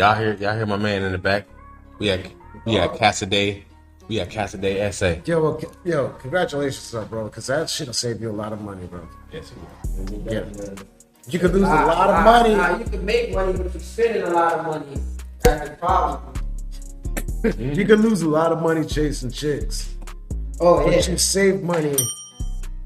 Y'all hear y'all hear my man in the back? We had we had uh, Cassidy. We had Cassidy essay. Yo, well, yo, congratulations, though, bro, because that shit'll save you a lot of money, bro. Yes, it will. Yeah. You could lose a Nah, lot of nah, money. nah, you can make money, but you're spending a lot of money. That's the problem. You could lose a lot of money chasing chicks, Oh yeah. but yeah. you save money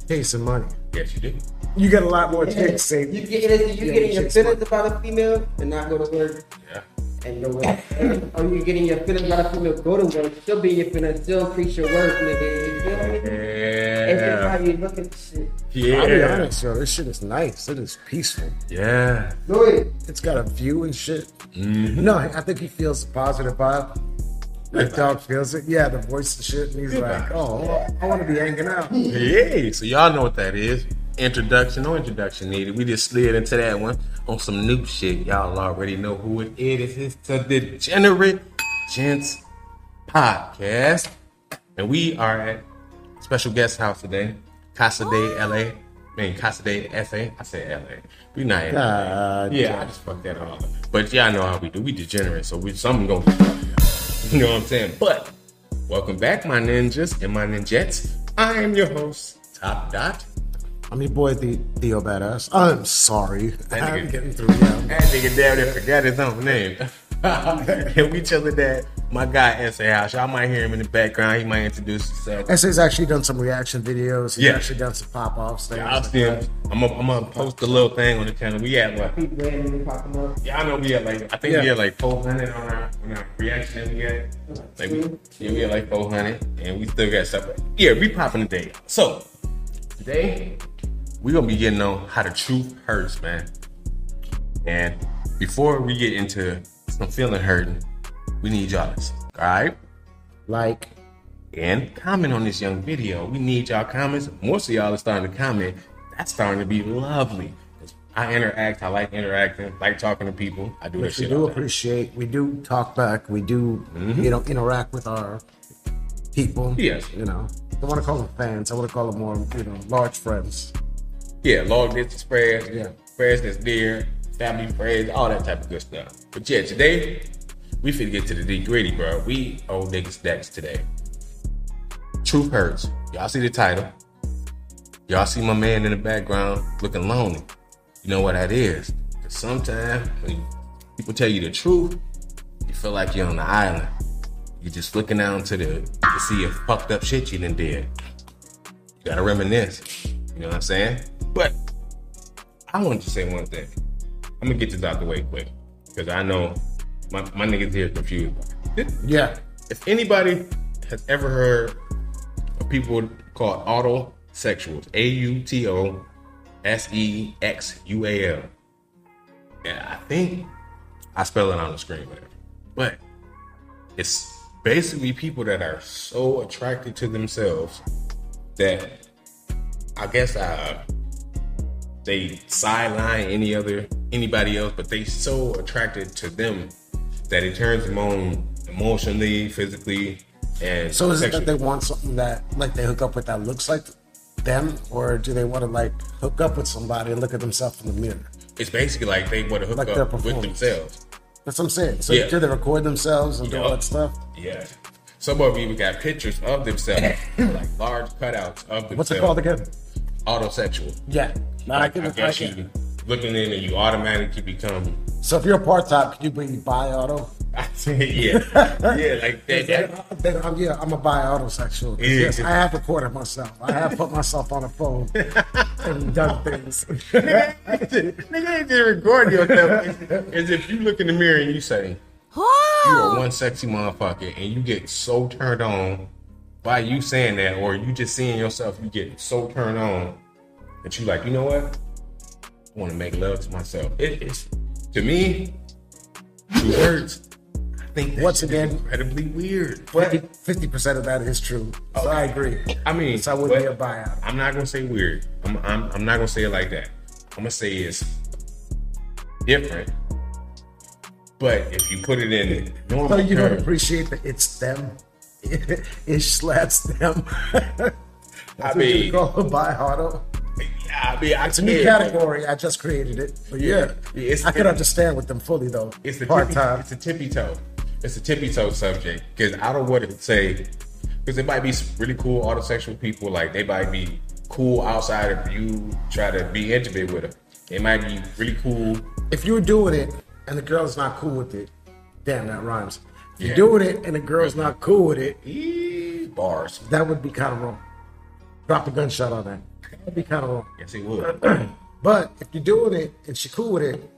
chasing money. Yes, you do. You get a lot more Yeah. chicks saved. You get it, you Yeah, getting your chicks feelings about a female and not go to work Yeah. And go work. or you getting your feelings about a female, go to work, still be your feelings, still increase your worth, nigga. You feel me? It's just how Yeah. you look at the shit. I'll be honest, yo, this shit is nice. It is peaceful. Yeah. Do it. It's got a view and shit. Mm-hmm. No, I think he feels a positive vibe. The dog feels it. Yeah, the voice and shit. And he's Good like, vibes. oh, I want to be hanging out. Hey, so y'all know what that is. Introduction, no introduction needed. We just slid into that one on some new shit. Y'all already know who it is. It's the Degenerate Gents Podcast. And we are at special guest house today, Casa de LA. I mean, Casa de SA. I said LA. We not in LA. God Yeah, I just fucked that all up. But y'all know how we do. We degenerate, so we something gonna You know what I'm saying? But welcome back, my ninjas and my ninjettes. I am your host, Top Dot. I'm your boy, the Theo Badass. I'm sorry. That I'm nigga- getting through. Yeah. That nigga damn near forgot his own name. and we chilling at my guy S.A. House. Y'all might hear him in the background. He might introduce himself. SA's actually done some reaction videos. He's Yeah. actually done some pop offs. things I'll see him. I'm gonna I'm gonna post a little thing on the channel. We at what? Keep randomly popping up. Y'all know we at like I think Yeah. we at like 400 on our, on our reaction that we got. Like we, yeah, we at like 400, and we still got stuff. Yeah, we popping today. So today we gonna be getting on how the truth hurts, man. And before we get into some feeling hurting, we need y'all's. All right. Like, and comment on this young video. We need y'all comments. Most of y'all are starting to comment. That's starting to be lovely. I interact. I like interacting. Like talking to people. I do that which we do appreciate. We do talk back. We do, mm-hmm. you know, interact with our people. Yes. You know, I don't want to call them fans. I want to call them more, you know, large friends. Yeah, long distance spreads. Yeah. Friends that's dear, family friends, all that type of good stuff. But yeah, today we finna get to the deep gritty, bro. We owe niggas decks today. Truth hurts. Y'all see the title. Y'all see my man in the background looking lonely. You know what that is. 'Cause sometimes when people tell you the truth, you feel like you're on the island. You're just looking out to the to see if fucked up shit you done did. You gotta reminisce. You know what I'm saying? But I want to say one thing. I'm gonna get this out the way quick. Because I know my, my niggas here confused. Yeah. If anybody has ever heard of people called autosexuals, A U T O S E X U A L. Yeah, I think I spell it on the screen, whatever. But it's basically people that are so attracted to themselves that I guess uh, they sideline any other anybody else, but they so attracted to them that it turns them on emotionally, physically, and So is it that they want something that, like, they hook up with that looks like them, or do they want to like hook up with somebody and look at themselves in the mirror? It's basically like they want to hook Like up with themselves. That's what I'm saying. So Yeah. do they record themselves and do all that stuff? Yeah. Some of them even got pictures of themselves, like large cutouts of themselves. What's it called again? Autosexual. Yeah. Now I Like, can I guess I you looking in and you automatically become. So if you're a part time, can you be bi auto? I say, yeah, yeah, like that. that Then I'm, yeah, I'm a bi autosexual. Yeah. Yes, I have recorded myself. I have put myself on a phone and done things. nigga, nigga ain't just recording yourself. As if you look in the mirror and you say, you are one sexy motherfucker, and you get so turned on by you saying that, or you just seeing yourself, you get so turned on that you like, you know what? I want to make love to myself. It is to me, two words. I think Once again- incredibly weird. But Fifty percent of that is true. So I agree. I mean, So I wouldn't be a auto. I'm not gonna say weird. I'm, I'm I'm not gonna say it like that. I'm gonna say it's different. But if you put it in normal So you don't appreciate that it's them. Ish slaps them. I mean- you call a auto. I mean, I It's a new category. I just created it. But yeah, Yeah, it's- I could understand with them fully though. It's a part time. It's a tippy toe. It's a tippy toe subject because I don't want to say because it might be some really cool autosexual people like they might be cool outside of you try to be intimate with them. They might be really cool. If you're doing it and the girl's not cool with it, damn, that rhymes. If Yeah. you're doing it and the girl's not cool with it, Eee, bars. that would be kind of wrong. Drop a gunshot on that. That'd be kind of wrong. Yes, it would. But if you're doing it and she cool with it,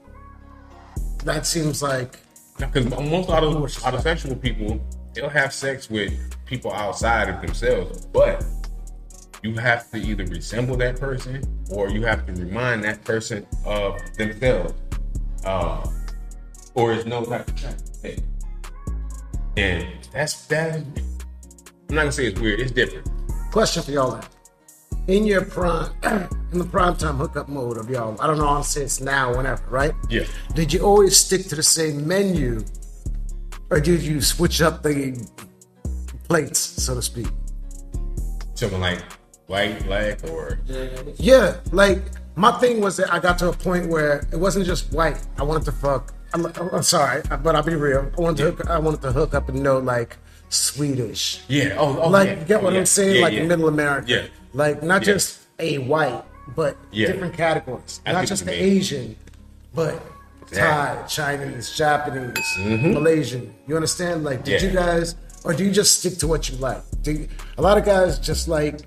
that seems like Because most auto, sexual people, they'll have sex with people outside of themselves, but you have to either resemble that person or you have to remind that person of themselves. Uh, or it's no type of thing. And that's that. I'm not gonna say it's weird. It's different. question for y'all. Then. In your prime, in the prime time hookup mode of y'all, I don't know, honestly, it's now, whenever, right? Yeah. Did you always stick to the same menu, or did you switch up the plates, so to speak? Something like white, black, or Yeah, like my thing was that I got to a point where it wasn't just white. I wanted to fuck. I'm, I'm sorry, but I'll be real. I wanted to hook, I wanted to hook up and know like Swedish, yeah. Oh, oh like yeah. get what Oh, yeah. I'm saying, Yeah, like. Middle America, Yeah. Like not Yeah. just a white, but Yeah. different categories, I not just the mean. Asian, but Yeah. Thai, Chinese, Japanese, mm-hmm. Malaysian. You understand? Like, did Yeah. you guys, or do you just stick to what you like? Do you, a lot of guys just like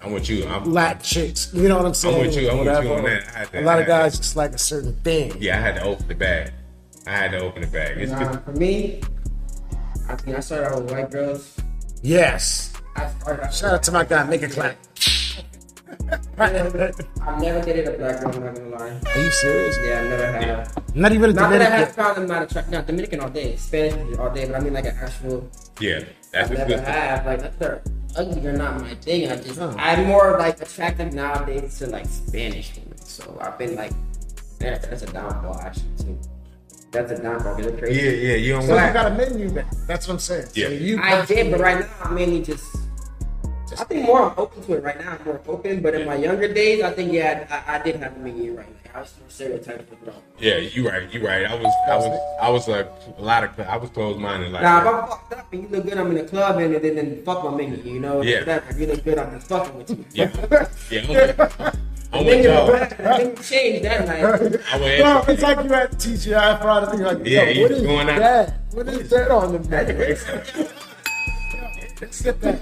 I'm with you. I'm, Latin chicks. You know what I'm saying? I'm with you. I'm with you on that. I had to- a lot I of had guys just like a certain thing. yeah, I had to open the bag. I had to open the bag. It's Nah, for me, I think I started out with white girls. Yes. I Shout out to my guy, make it clap. I've never dated a black girl, I'm not gonna lie. Are you serious? Yeah, I never have. Not even a Not that I have found them not attractive. No, Dominican all day, Spanish all day, but I mean like an actual. yeah. I That's a never good thing. have. Like that's they're ugly or not my thing. I just Oh. I'm more like attractive nowadays to like Spanish women. So I've been like, yeah, that's a downfall actually too. That's a downfall. Is crazy? Yeah, yeah. You don't So you want. got a menu then. That's what I'm saying. Yeah. So you I did, but right now I'm mainly just. I think more I'm open to it right now. I'm more open, but in my younger days, I think yeah, I, I did have a menu right. Like, I was more stereotyped as well. Yeah, you right. You right. I was. I was. I was like a lot of. I was closed minded. Like Now, if I'm fucked up and you look good, I'm in the club and then, then fuck my menu, you know? Yeah. Whatever. If you look good, I'm just fucking with you. Yeah. yeah. I'm with, I'm And you y'all. change that night. I went. No, it's like you at TGI Friday. You're like, Yeah, yo, what is going out- that? What is that on the menu? Sit back.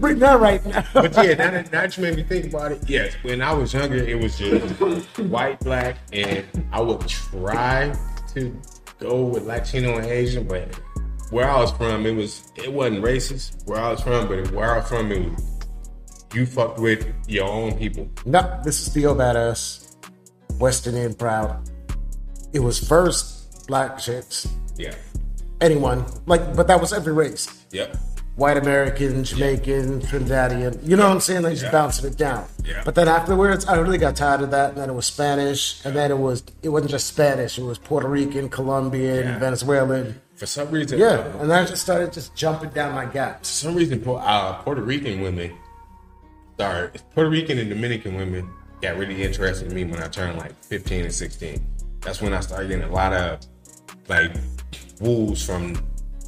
Bring that right now. But yeah, now that, now that you made me think about it, yes. When I was younger, it was just white, black, and I would try to go with Latino and Asian, but where I was from, it was it wasn't racist. Where I was from, but where I was from, it was you fucked with your own people. No, this is Theo Badass, Western and proud. It was first black chicks, Yeah. anyone like, but that was every race. Yep. White American, Jamaican, Trinidadian. You know what I'm saying? They just Yeah. bouncing it down. Yeah. But then afterwards, I really got tired of that. And then it was Spanish, and then it was it wasn't just Spanish. It was Puerto Rican, Colombian, Yeah. Venezuelan. For some reason, Yeah, uh, and I just started just jumping down my gaps. for some reason, uh, Puerto Rican women, sorry, Puerto Rican and Dominican women got really interested in me when I turned like 15 and 16. That's when I started getting a lot of like woos from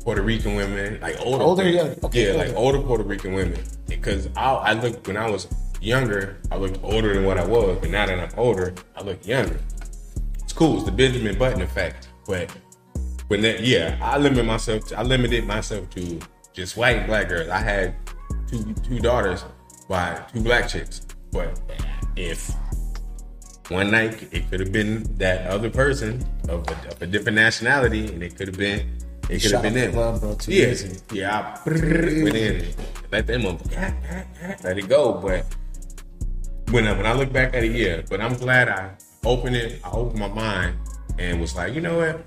Puerto Rican women, like older, Older, yeah. Okay, yeah, like older Puerto Rican women. Because I, I looked when I was younger, I looked older than what I was, but now that I'm older, I look younger. It's cool. It's the Benjamin Button effect, but when that, yeah, I limit myself. To, I limited myself to just white and black girls. I had two two daughters by two black chicks, but if one night it could have been that other person of a, of a different nationality, and it could have been it could have been them. club, bro, too yeah, easy. yeah. I went in, let them up, let it go. But when I, when I look back at it, yeah. But I'm glad I opened it. I opened my mind and was like, you know what?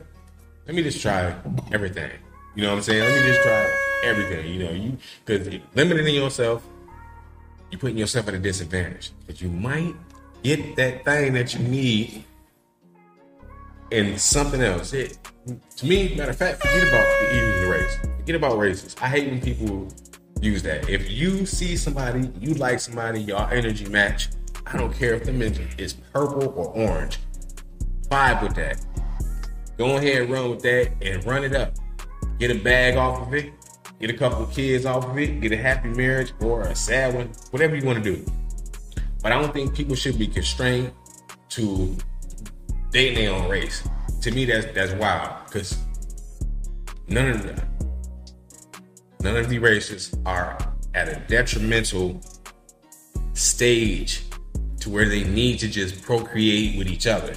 Let me just try everything. You know what I'm saying? Let me just try everything. You know, you because limiting yourself, you're putting yourself at a disadvantage. Because you might get that thing that you need in something else. It, to me, matter of fact, forget about the eating the race. Forget about races. I hate when people use that. If you see somebody, you like somebody, y'all energy match, I don't care if the midget is purple or orange. Vibe with that. Go ahead and run with that and run it up. Get a bag off of it. Get a couple of kids off of it. Get a happy marriage or a sad one. Whatever you want to do. But I don't think people should be constrained to dating their own race. To me, that's that's wild because none of the none of the races are at a detrimental stage to where they need to just procreate with each other.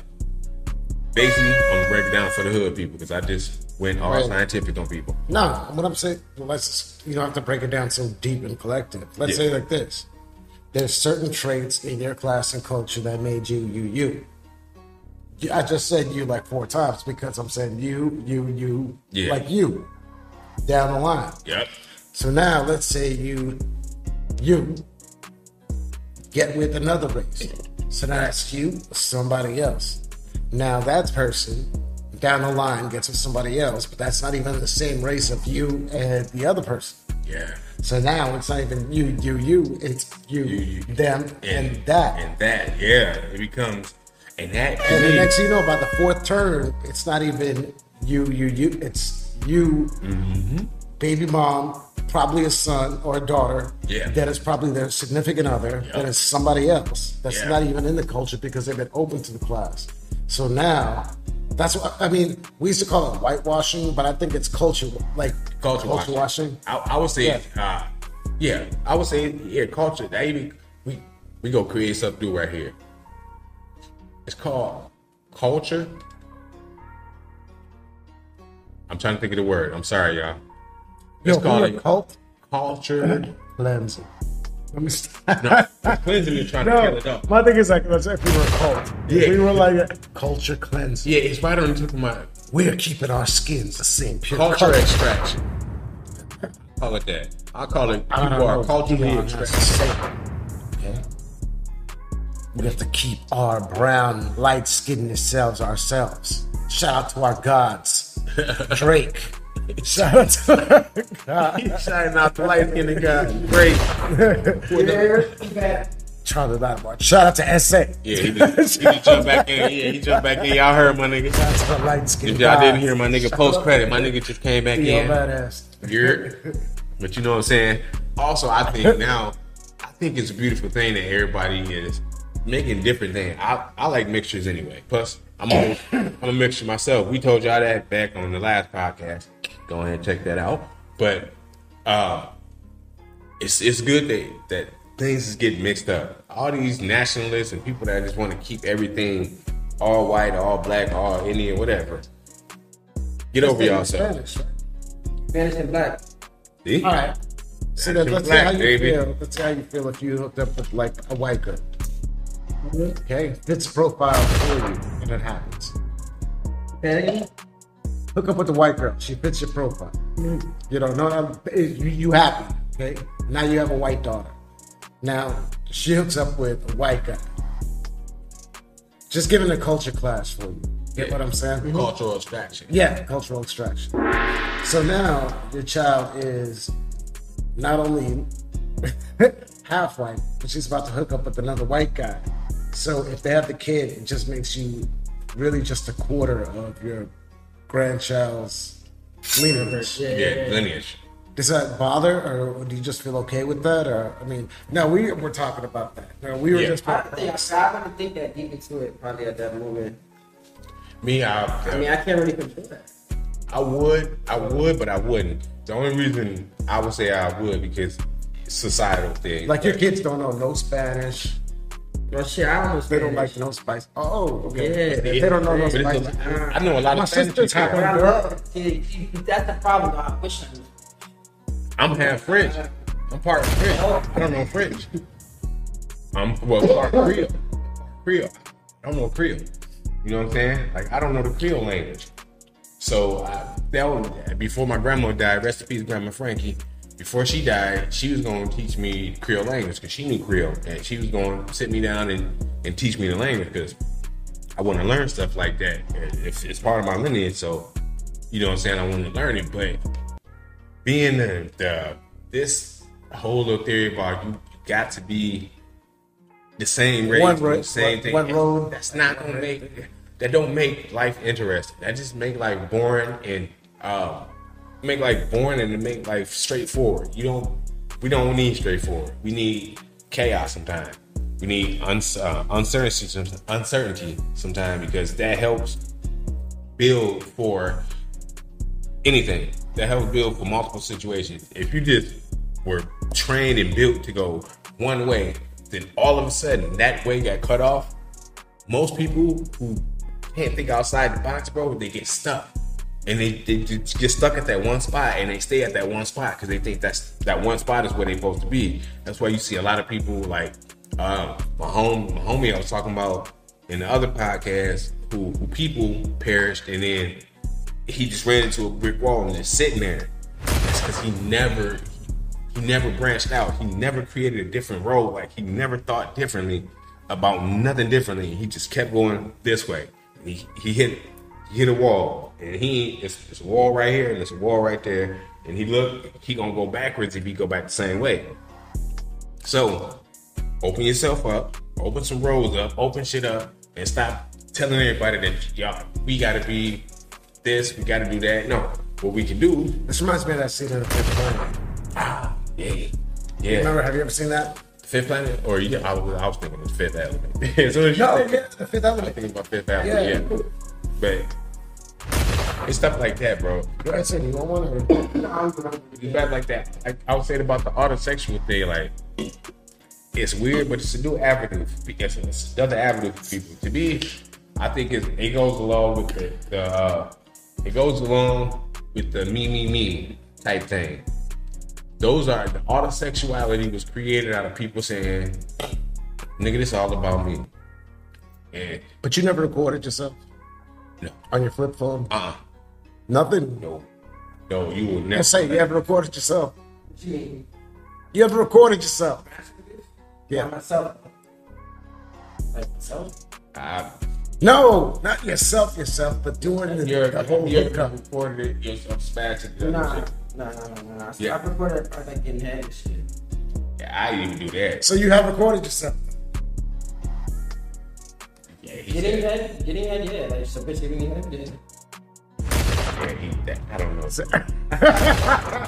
Basically, I'm gonna break it down for the hood people because I just went all Right. scientific on people. No, what I'm saying, let's you don't have to break it down so deep and collective. Let's Yeah. say like this: there's certain traits in your class and culture that made you you you. You- I just said you like four times because I'm saying you you you Yeah. like you down the line. Yep. So now let's say you you get with another race. So now that's you, somebody else. Now that person down the line gets with somebody else, but that's not even the same race of you and the other person. Yeah. So now it's not even you, you, you. It's you, you. them, and, that. And that. Yeah. It becomes and that And the next thing you know, by the fourth turn, it's not even you, you, you. It's you, Mm-hmm. baby mom, probably a son or a daughter. Yeah. That is probably their significant other. Yep. That is somebody else. That's Yeah. not even in the culture because they've been open to the class. So now, that's what I mean. We used to call it whitewashing, but I think it's culture, like culture, culture washing. washing. I, I would say, Yeah. uh, yeah, I would say, yeah, culture. That even we we go create something new right here. It's called culture. I'm trying to think of the word. I'm sorry, y'all. It's Yo, called a cult culture. cleansing. Let me stop. no, cleansing is trying to kill No, it up. my thing is like, let's say if we were a cult. Yeah. If we were like a culture cleansing. Yeah, it's right on the tip of my We are keeping our skins the same pure culture color. extraction. Call it that. I call it people are culturally Elon has to extracted. Say it. Okay. We have to keep our brown, light skinned selves ourselves. Shout out to our gods. Drake. Shout out to our gods. Shining out the light skinned God. guy. Great. Charlie Lattimore. Shout out to SA. Yeah, he just, he just jumped back in. Yeah, he jumped back in. Y'all heard my nigga. Shout out to the light skinned If y'all didn't hear my nigga post credit, my nigga just came back Yo, in. badass. You're, but you know what I'm saying. Also, I think now, I think it's a beautiful thing that everybody is making different things. I, I like mixtures anyway. Plus, I'm a, I'm a mixture myself. We told y'all that back on the last podcast. Go ahead and check that out. But uh, it's it's good that that things is getting mixed up. All these nationalists and people that just want to keep everything all white, all black, all Indian, whatever. Get over yourself. Spanish. Spanish and black. See? All right. So Black then, let's see black, how you baby. feel. Let's see how you feel if you hooked up with like a white girl. Okay, fits profile for you, and it happens. Okay. Hook up with the white girl. She fits your profile. You know, no, no, you, you happy. Okay, now you have a white daughter. Now she hooks up with a white guy. Just giving a culture clash for you. Get what I'm saying? Mm-hmm. Cultural extraction. Yeah, cultural extraction. So now your child is not only half white, but she's about to hook up with another white guy. So if they have the kid, it just makes you really just a quarter of your grandchild's lineage. Yeah, lineage. Does that bother, or do you just feel okay with that? Or I mean, no, we were talking about that. No, we were Yeah. just. I don't think I wouldn't think that deep into it probably at that moment. Me, I, I mean, I can't really control that. I would, I would, but I wouldn't. The only reason I would say I would because societal thing. Like your kids don't know no Spanish. Well, shit, I don't know. They don't like no spice. Oh, oh okay. Yeah. If they don't know no But it's spice. a- I know a lot My of Spanish sister's people. I Girl. love see, see, that's the problem. though. I wish I knew. I'm half French. I'm part French. I don't know French. I'm well part Creole. Creole. I don't know Creole. You know what I'm saying? Like I don't know the Creole language. So I, that was before my grandma died. Recipes, Grandma Frankie. Before she died, she was going to teach me Creole language because she knew Creole, and she was going to sit me down and, and teach me the language because I want to learn stuff like that. It's, it's part of my lineage, so you know what I'm saying. I want to learn it, but being the, the this whole little theory about you got to be the same rate, One road- the same one- thing. one road. That's not gonna make that don't make life interesting. That just make life boring and uh, make life boring and to make life straightforward. You don't. We don't need straightforward. We need chaos sometimes. We need uns- uh, uncertainty, uncertainty sometimes because that helps build for anything. That helps build for multiple situations. If you just were trained and built to go one way, then all of a sudden that way got cut off. Most people who can't think outside the box, bro, they get stuck. And they, they get stuck at that one spot and they stay at that one spot because they think that's that one spot is where they're supposed to be. That's why you see a lot of people like uh, my home my homie I was talking about in the other podcast who, who people perished and then he just ran into a brick wall and just sitting there. That's because he never he never branched out. He never created a different role. Like he never thought differently about nothing differently. He just kept going this way. He, he hit hit a wall, and he it's, it's a wall right here, and it's a wall right there. And he look he gonna go backwards if he go back the same way. So open yourself up, open some roads up, open shit up, and stop telling everybody that y'all we gotta be this, we gotta do that. No, what we can do, This reminds me of that scene in the Fifth Planet. ah, yeah, yeah. Remember? Have you ever seen that? Fifth Planet, or yeah, I was, I was thinking was Fifth Element. as soon as you No, yeah, the Fifth I Element. think about Fifth Element. Yeah, but it's stuff like that, bro. Go ahead, say, you want one? Or? It's bad like that. I, I was saying about the autosexual thing, like it's weird, but it's a new avenue. for It's, it's another avenue for people. To me, I think it, it goes along with the, the uh, it goes along with the me me me type thing. Those are the autosexuality was created out of people saying, "Nigga, this all about me." And But you never recorded yourself no, on your flip phone? uh, Nothing. no, no, you will never. I say you ever recorded yourself? What you mean? You ever recorded yourself? Yeah, Yeah. myself. Myself? I, No, not yourself, yourself, but doing the, You're, the whole you're hookup. recorded it yourself smashing the Nah, shit. nah, nah, nah, nah. Yeah. I recorded part like getting head and shit. Yeah, I didn't even do that. So you have recorded yourself. Yeah, he Getting head, getting head, yeah. Like some bitch giving me head, yeah. Yeah, he, that, I don't know.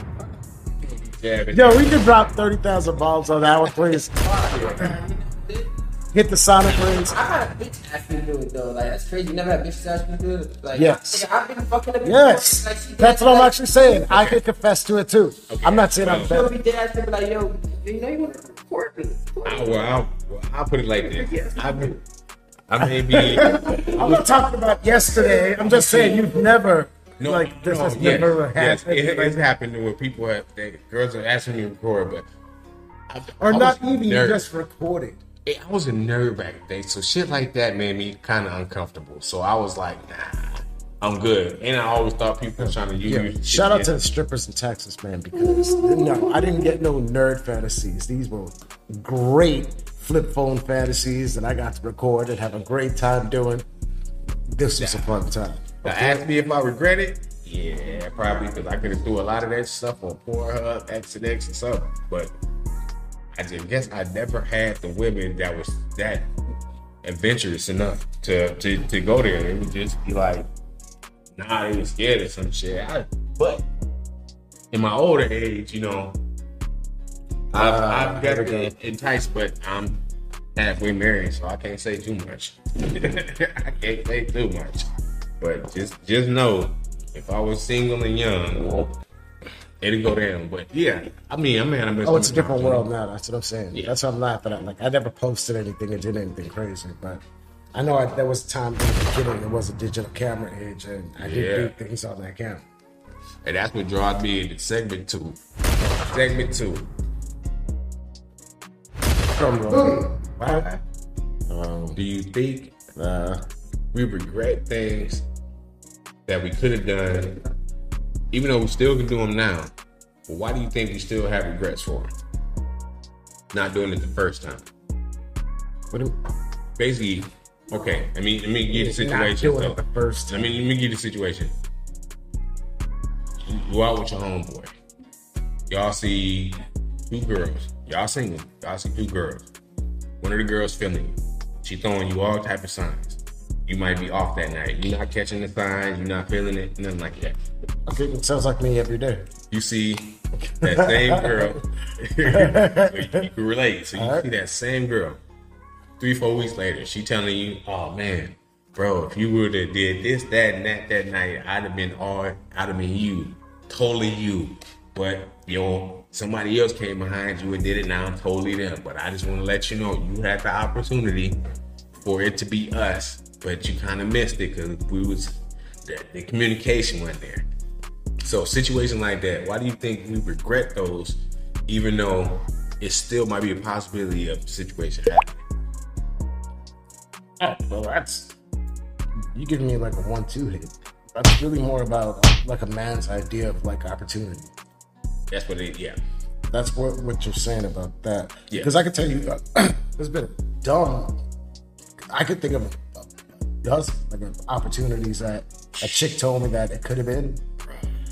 Yeah, but Yo, we can drop 30,000 bombs on that one, please. Hit the sonic rings. I had a bitch ask me to do it though. Like that's crazy. You never had bitches ask me to do it. Like Yes. nigga, I've been fucking a bitch. Yes, Like, that's what I'm like, actually saying. I can confess to it too. I'm not saying I'm You know, bad. we did ask me like, yo, you know you want to report me? I, well, I'll, well, I'll put it like this. I, be, I may be. I'm not talking about yesterday. I'm just saying you've never, No, like, this no, has yes, never yes, happened. it, it's happened where people have, they, girls are asking me to record, but. I, or I not even, you just recorded. I was a nerd back then, so shit like that made me kind of uncomfortable. So I was like, nah, I'm good. And I always thought people were trying to use. Yeah. Shout out to the strippers in Texas, man, because no, I didn't get no nerd fantasies. These were great flip phone fantasies that I got to record and have a great time doing. This was a fun time. Now, ask me if I regret it. Yeah, probably because I could have threw a lot of that stuff on Pornhub, X and X and stuff. But I just guess I never had the women that was that adventurous enough to to, to go there. It would just be like, nah, they were scared of some shit. I, but in my older age, you know, I've, Ah, I've got enticed, but I'm halfway married, so I can't say too much. I can't say too much. But just just know, if I was single and young, it'd go down. But yeah, I mean, I mean, I'm Oh, it's a different world now. That's what I'm saying. Yeah. That's what I'm laughing at. Like, I never posted anything or did anything crazy, but I know I, there was a time in the beginning there was a digital camera age, and I did Yeah. do things on that camera. And that's what draws me into segment two. Segment two. Drum roll. Wow. Um, Do you think uh, we regret things that we could have done, even though we still can do them now? But why do you think we still have regrets for them? Not doing it the first time. what do, Basically, okay. I mean, let me give you the not situation. doing so- it the first I mean, let me give you the situation. You go out with your homeboy. Y'all see two girls. Y'all single. Y'all see two girls. one of the girls feeling you. She throwing you all type of signs. You might be off that night. You're not catching the signs. You're not feeling it. Nothing like that. Okay, it sounds like me every day. You see that same girl. you can relate. So you right. see that same girl. Three, four weeks later, she telling you, "Oh man, bro, if you would have did this, that, and that that night, I'd have been all, I'd have been you, totally you. But yo, somebody else came behind you and did it. Now I'm totally them. But I just want to let you know, you had the opportunity for it to be us, but you kind of missed it because we was the, the communication went there. So situation like that, why do you think we regret those, even though it still might be a possibility of a situation happening? Oh, well, that's you giving me like a one-two hit. That's really more about like a man's idea of like opportunity. That's what it. Yeah, That's what what you're saying about that. Yeah. Because I can tell you, uh, there's been dumb. I could think of a, dozen like opportunities that a chick told me that it could have been,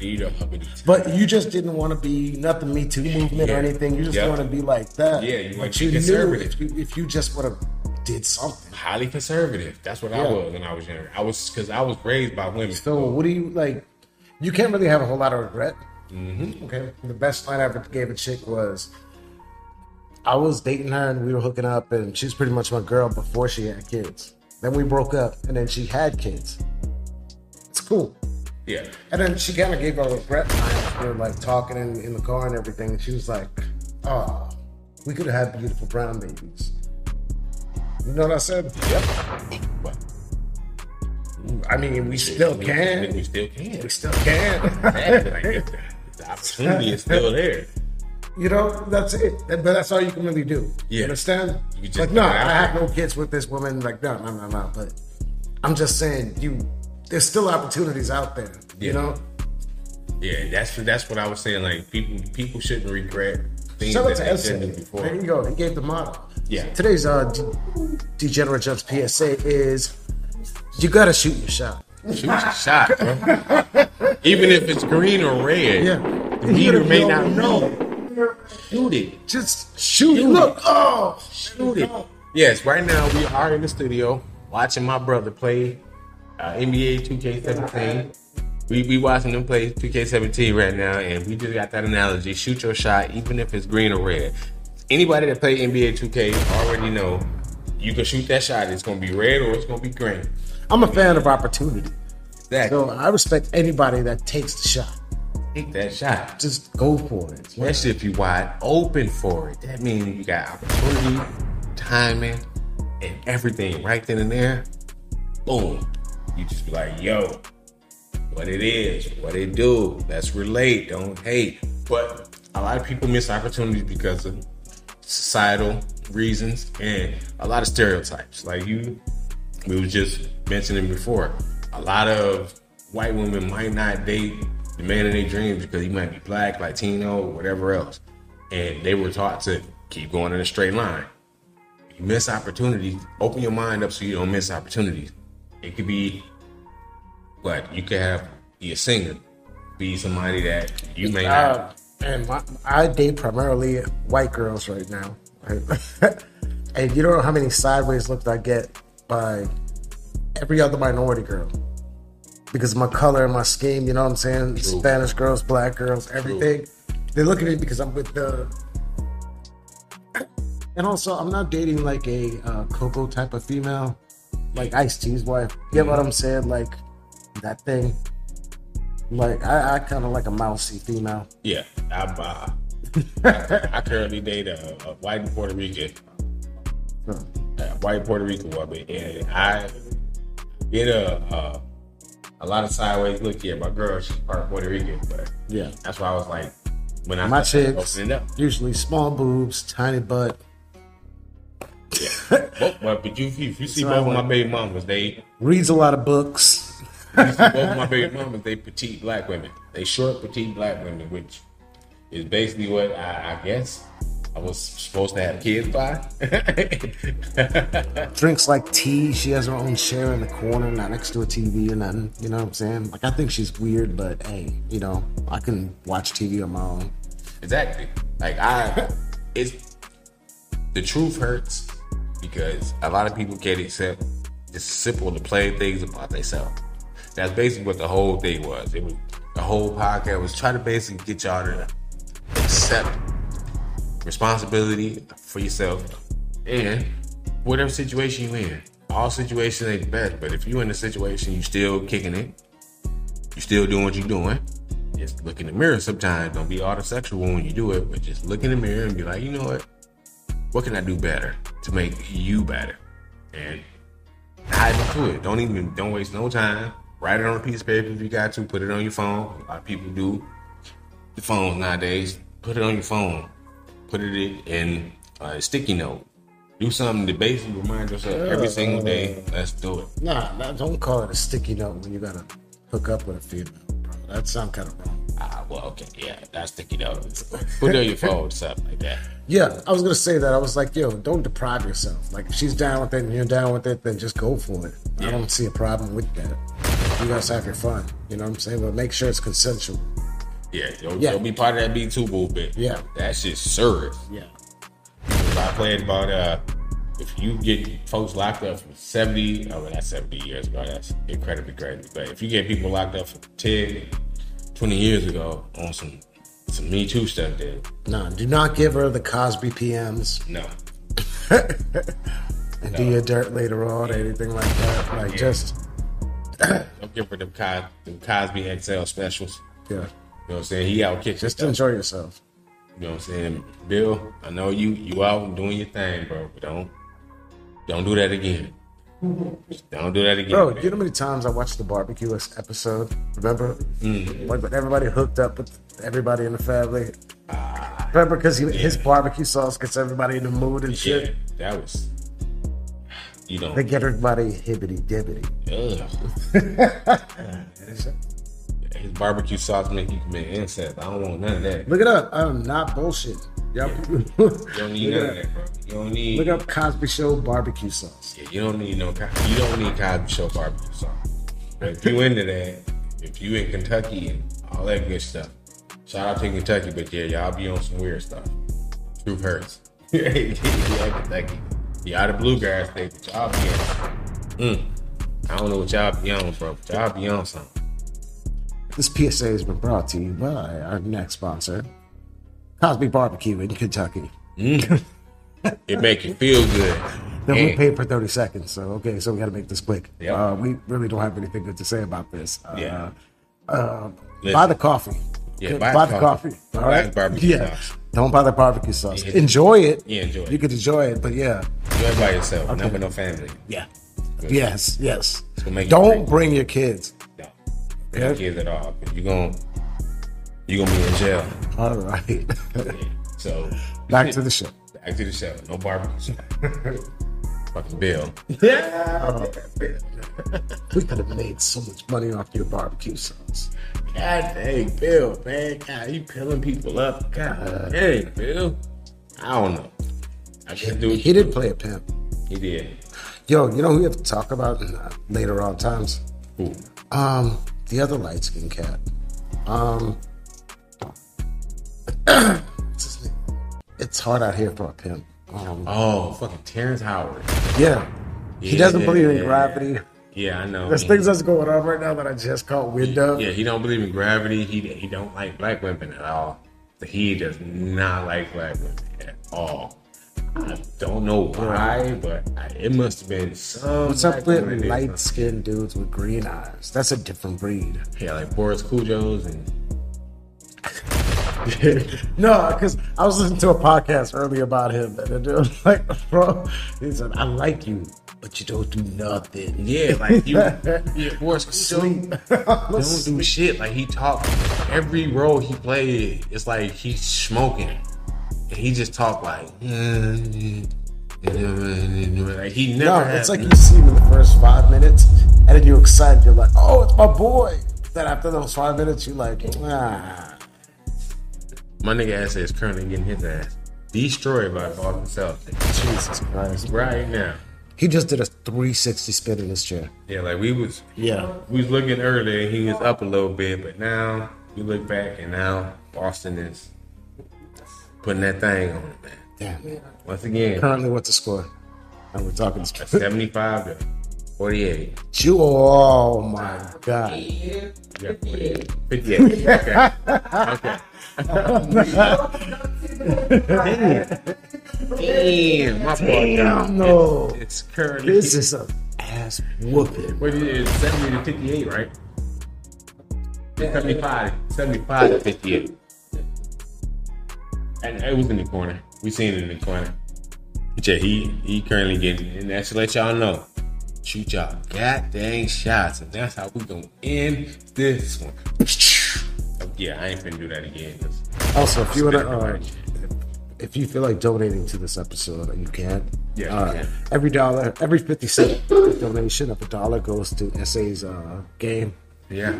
you know how many. but you just didn't want to be nothing Me Too movement Yeah. or anything. You just Yeah. want to be like that. Yeah, you want to be conservative. if you, if you just would have did something. Highly conservative. That's what I was when I was younger. I was because I was raised by women. So what do you like? You can't really have a whole lot of regret. Mm-hmm. Okay. The best line I ever gave a chick was, I was dating her and we were hooking up, and she's pretty much my girl before she had kids. Then we broke up, and then she had kids. It's cool. Yeah, And then she kind of gave a regret line. We were like talking in, in the car and everything. And she was like, "Oh, we could have had beautiful brown babies." You know what I said? yep. What? I mean, we still can. We still can. We still can. Exactly. Like, the, the opportunity is still there. You know, that's it. But that's all you can really do. You understand? You just like, no, I have no kids with this woman. Like, no, no, no, no. But I'm just saying, you, there's still opportunities out there. You know, Yeah, that's that's what I was saying. Like people people shouldn't regret things shout out that they didn't before. There you go. He gave the motto. Yeah. Today's uh, D- degenerate jumps PSA is you gotta shoot your shot. Shoot your shot, bro. Even if it's green or red, Yeah. the meter may not know. Shoot it. Just shoot. it. Shoot Look. Oh. Shoot it. Yes, right now we are in the studio watching my brother play uh, NBA 2K17. We be watching them play 2K17 right now, and we just got that analogy: shoot your shot, even if it's green or red. Anybody that play NBA 2K already know you can shoot that shot. It's gonna be red or it's gonna be green. I'm a fan of opportunity. Exactly. So I respect anybody that takes the shot. Take that shot. Just go for it. Especially if you wide open for it. That means you got opportunity, timing, and everything right then and there. Boom. You just be like, yo, what it is, what it do. Let's relate, don't hate. But a lot of people miss opportunities because of societal reasons and a lot of stereotypes. Like you, we was just mentioning before, a lot of white women might not date the man of their dreams because he might be black, Latino, whatever else. And they were taught to keep going in a straight line. You miss opportunities, open your mind up so you don't miss opportunities. It could be what you could have be a singer, be somebody that you may not. Uh, and my, I date primarily white girls right now. and you don't know how many sideways looks I get by every other minority girl. Because of my color and my skin, you know what I'm saying? Spanish girls, black girls, everything. They look at me because I'm with the. And also, I'm not dating like a uh, Coco type of female, like Ice T's wife. You get what I'm saying? Like that thing. Like I, I kind of like a mousy female. Yeah, I, uh, I, I currently date a, a white Puerto Rican, a white Puerto Rican woman, and I get a a, a lot of sideways look here. My girl, she's part Puerto Rican, but Yeah. that's why I was like, when I My chicks usually small boobs, tiny butt. both, but, but you, if you see So both of my baby mamas, they Reads a lot of books. both of my baby mamas, they petite black women. They short petite black women, which is basically what I, I guess I was supposed to have kids by. Drinks like tea. She has her own chair in the corner, not next to a TV or nothing. You know what I'm saying? Like I think she's weird, but hey, you know, I can watch TV on my own. exactly. Like I, it's the truth hurts, because a lot of people can't accept just simple to plain things about themselves. That's basically what the whole thing was. It was the whole podcast was trying to basically get y'all to accept responsibility for yourself and whatever situation you're in. All situations ain't best, but if you're in a situation you still kicking it, you still doing what you're doing. Just look in the mirror sometimes. Don't be all the sexual when you do it, but just look in the mirror and be like, you know what? What can I do better to make you better? And dive into it. Don't even don't waste no time. Write it on a piece of paper if you got to. Put it on your phone. A lot of people do the phones nowadays. Put it on your phone. Put it in a sticky note. Do something to basically remind yourself every single day. Let's do it. Nah, nah, don't call it a sticky note when you gotta hook up with a female, bro. That sounds kind of wrong. Ah, well, okay, yeah, that's sticky note. Put it on your phone, something like that. Yeah, I was gonna say that. I was like, yo, don't deprive yourself. Like, if she's down with it and you're down with it, then just go for it. I don't see a problem with that. You guys have your fun. You know what I'm saying? But make sure it's consensual. Yeah, don't, Yeah. be part of that Me Too movement. Yeah. that shit's serious. Yeah. I played about uh, if you get folks locked up for 70, oh, well, that's 70 years ago. That's incredibly crazy. But if you get people locked up for 10, 20 years ago on some some Me Too stuff, then No, do not give her the Cosby PMs no. and do your dirt later on or anything like that. Like, just, Don't give her them, Cos- them Cosby XL specials. yeah, know what I'm saying? He out kicking just stuff. enjoy yourself. You know what I'm saying? Bill, I know you you out doing your thing, bro, but don't don't do that again. Don't do that again. Bro, man. you know how many times I watched the barbecue episode? Remember? Mm-hmm. Like when everybody hooked up with everybody in the family. Ah. Remember because his barbecue sauce gets everybody in the mood and yeah, shit. that was you know They get everybody hibbity dibbity. his barbecue sauce make you commit incest. I don't want none of that. Look it up. I'm not bullshit. Y'all, You don't need none of that, bro. You don't need look up Cosby Show barbecue sauce. Yeah, you don't need no you don't need Cosby Show barbecue sauce. But if you into that, if you in Kentucky and all that good stuff, shout out to Kentucky. But yeah, y'all be on some weird stuff. Truth hurts. yeah, Kentucky. Y'all the bluegrass state, but y'all be on. Mm. I don't know what y'all be on, bro. But y'all be on something. This PSA has been brought to you by our next sponsor, Cosby Barbecue in Kentucky. It make you feel good. Then we paid for 30 seconds, so okay, so we got to make this quick. Yep. Uh, we really don't have anything good to say about this. Uh, Yeah. uh, buy the coffee. Yeah, Okay, buy buy, the coffee. coffee. All buy right? barbecue yeah. sauce. Don't buy the barbecue sauce. Yeah. Enjoy it. Yeah, enjoy it. You could enjoy it, but yeah. Enjoy it by yourself. Not with no family. Yeah. Yes, yes. Don't bring your kids. No kids at all. You gon' you gonna be in jail. All right. So Back to the show. Back to the show. No barbecue. Fucking Bill. Yeah. We could have made so much money off your barbecue sauce. God dang, Bill, man. God, you pilling people up. God dang, Bill. I don't know. I just do He did play a pimp. He did. Yo, you know who we have to talk about uh, later on times? Ooh. Um, the other light skinned cat. Um, what's his name? It's hard out here for a pimp. Um, Oh, fucking Terrence Howard. yeah. He doesn't believe in Yeah. gravity. Yeah, I know. There's things that's going on right now that I just caught wind of. Yeah, he don't believe in gravity. He he don't like black women at all. He does not like black women at all. I don't know why, but I, it must have been some. What's up with light skinned dudes with green eyes? That's a different breed. Yeah, like Boris Kodjoes and no, because I was listening to a podcast earlier about him, and the dude was like, bro, he said, I like you, but you don't do nothing. yeah, like you, yeah, Boris Sleep. don't do shit. Like he talk every role he played. It's like he's smoking, he just talk like. Like he never. No, it's like you see him in the first five minutes, and then you're excited. You're like, oh, it's my boy. Then after those five minutes, you're like, ah. My nigga ass is currently getting his ass destroyed by Boston Celtics Jesus Christ. right now. He just did a 360 spin in his chair. Yeah, like we was Yeah. we was looking earlier, he was up a little bit, but now we look back and now Boston is putting that thing on it, man. Damn. Once again, Currently, what's the score? And we're talking 75 to 48. Chew. Oh my god. Yeah, 48. 58. Okay. okay. Damn, my Damn, no. It's, it's currently. This is a ass whooping. What is it? 70 to 58, right? It's 75, 75 to 58. And it was in the corner. We seen it in the corner. But yeah, he he currently getting and that's to let y'all know. Shoot y'all god dang shots. And that's how we gonna end this one. Oh, yeah, I ain't finna do that again. Also, if you wanna, uh, if you feel like donating to this episode, you can. Yeah, you Uh, can. every dollar, every fifty cent donation of a dollar goes to SA's uh, game. Yeah.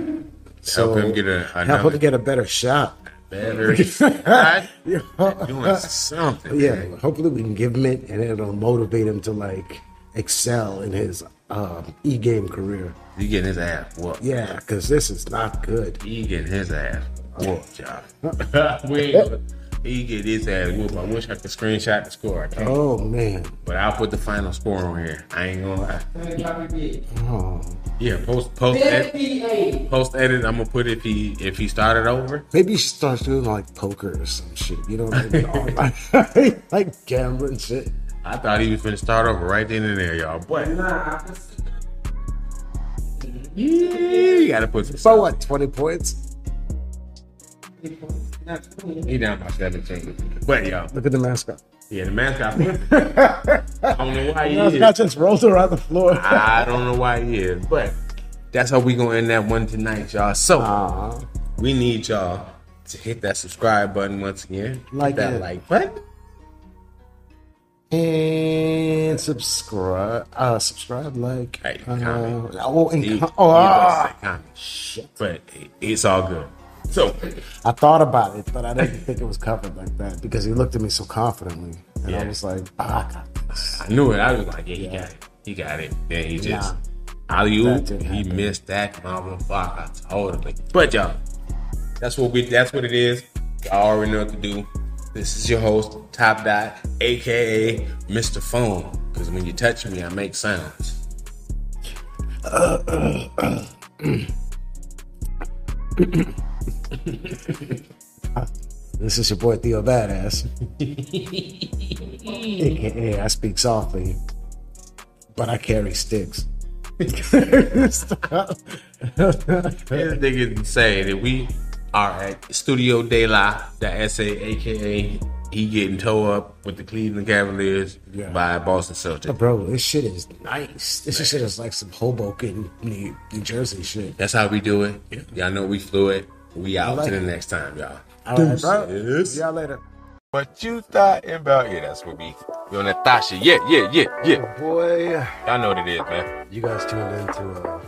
So help him get a help him get a better shot. Better. Yeah. Doing something. Yeah, hopefully we can give him it, and it'll motivate him to like excel in his um, e-game career. He getting his ass whooped. Yeah, because this is not good. He getting his ass whooped, y'all. we he get his ass whooped. I wish I could screenshot the score. I can't. Oh man. But I'll put the final score on here. I ain't gonna lie. Oh. Yeah, post post edit, post edit. I'm gonna put if he if he started over. Maybe you should start doing like poker or some shit. You know what I mean? like gambling shit. I thought he was gonna start over right then and there, y'all. But Nah, yeah, you gotta put some. So what? Twenty points? He down by 17. But y'all, Look at the mascot. yeah, the mascot. I don't know why he The is. mascot just rolls around the floor. I don't know why he is, but that's how we gonna end that one tonight, y'all. So Aw. we need y'all to hit that subscribe button once again. Like that it. like button. and subscribe. Uh, subscribe, like. Hey, uh, comment. oh, and com- oh, ah. comment. Shit. But it's all good. So I thought about it, but I didn't think it was covered like that because he looked at me so confidently, and Yeah. I was like, ah, I got this. I knew it. I was like, yeah, he got it. He got it. Then he just Nah. alley That oop. didn't He happen. missed that motherfucker totally. But y'all, that's what we. That's what it is. Y'all already know what to do. This is your host, Top Dot, aka Mr. Phone. Because when you touch me, I make sounds. This is your boy Theo Badass, aka I speak softly, but I carry sticks. Stop. This nigga say that we are at Studio De La, the SA, aka he getting towed up with the Cleveland Cavaliers Yeah. by Boston Celtics. Bro, this shit is nice. This shit is like some Hoboken, New, New Jersey shit. That's how we do it. Y'all know we flew it. We out like to the it. next time, y'all. All right, bro. See y'all later. What you thought about? Yeah, that's what we. We on that thought shit. Yeah, yeah, yeah, yeah. Boy, Y'all know what it is, man. you guys tuned into uh,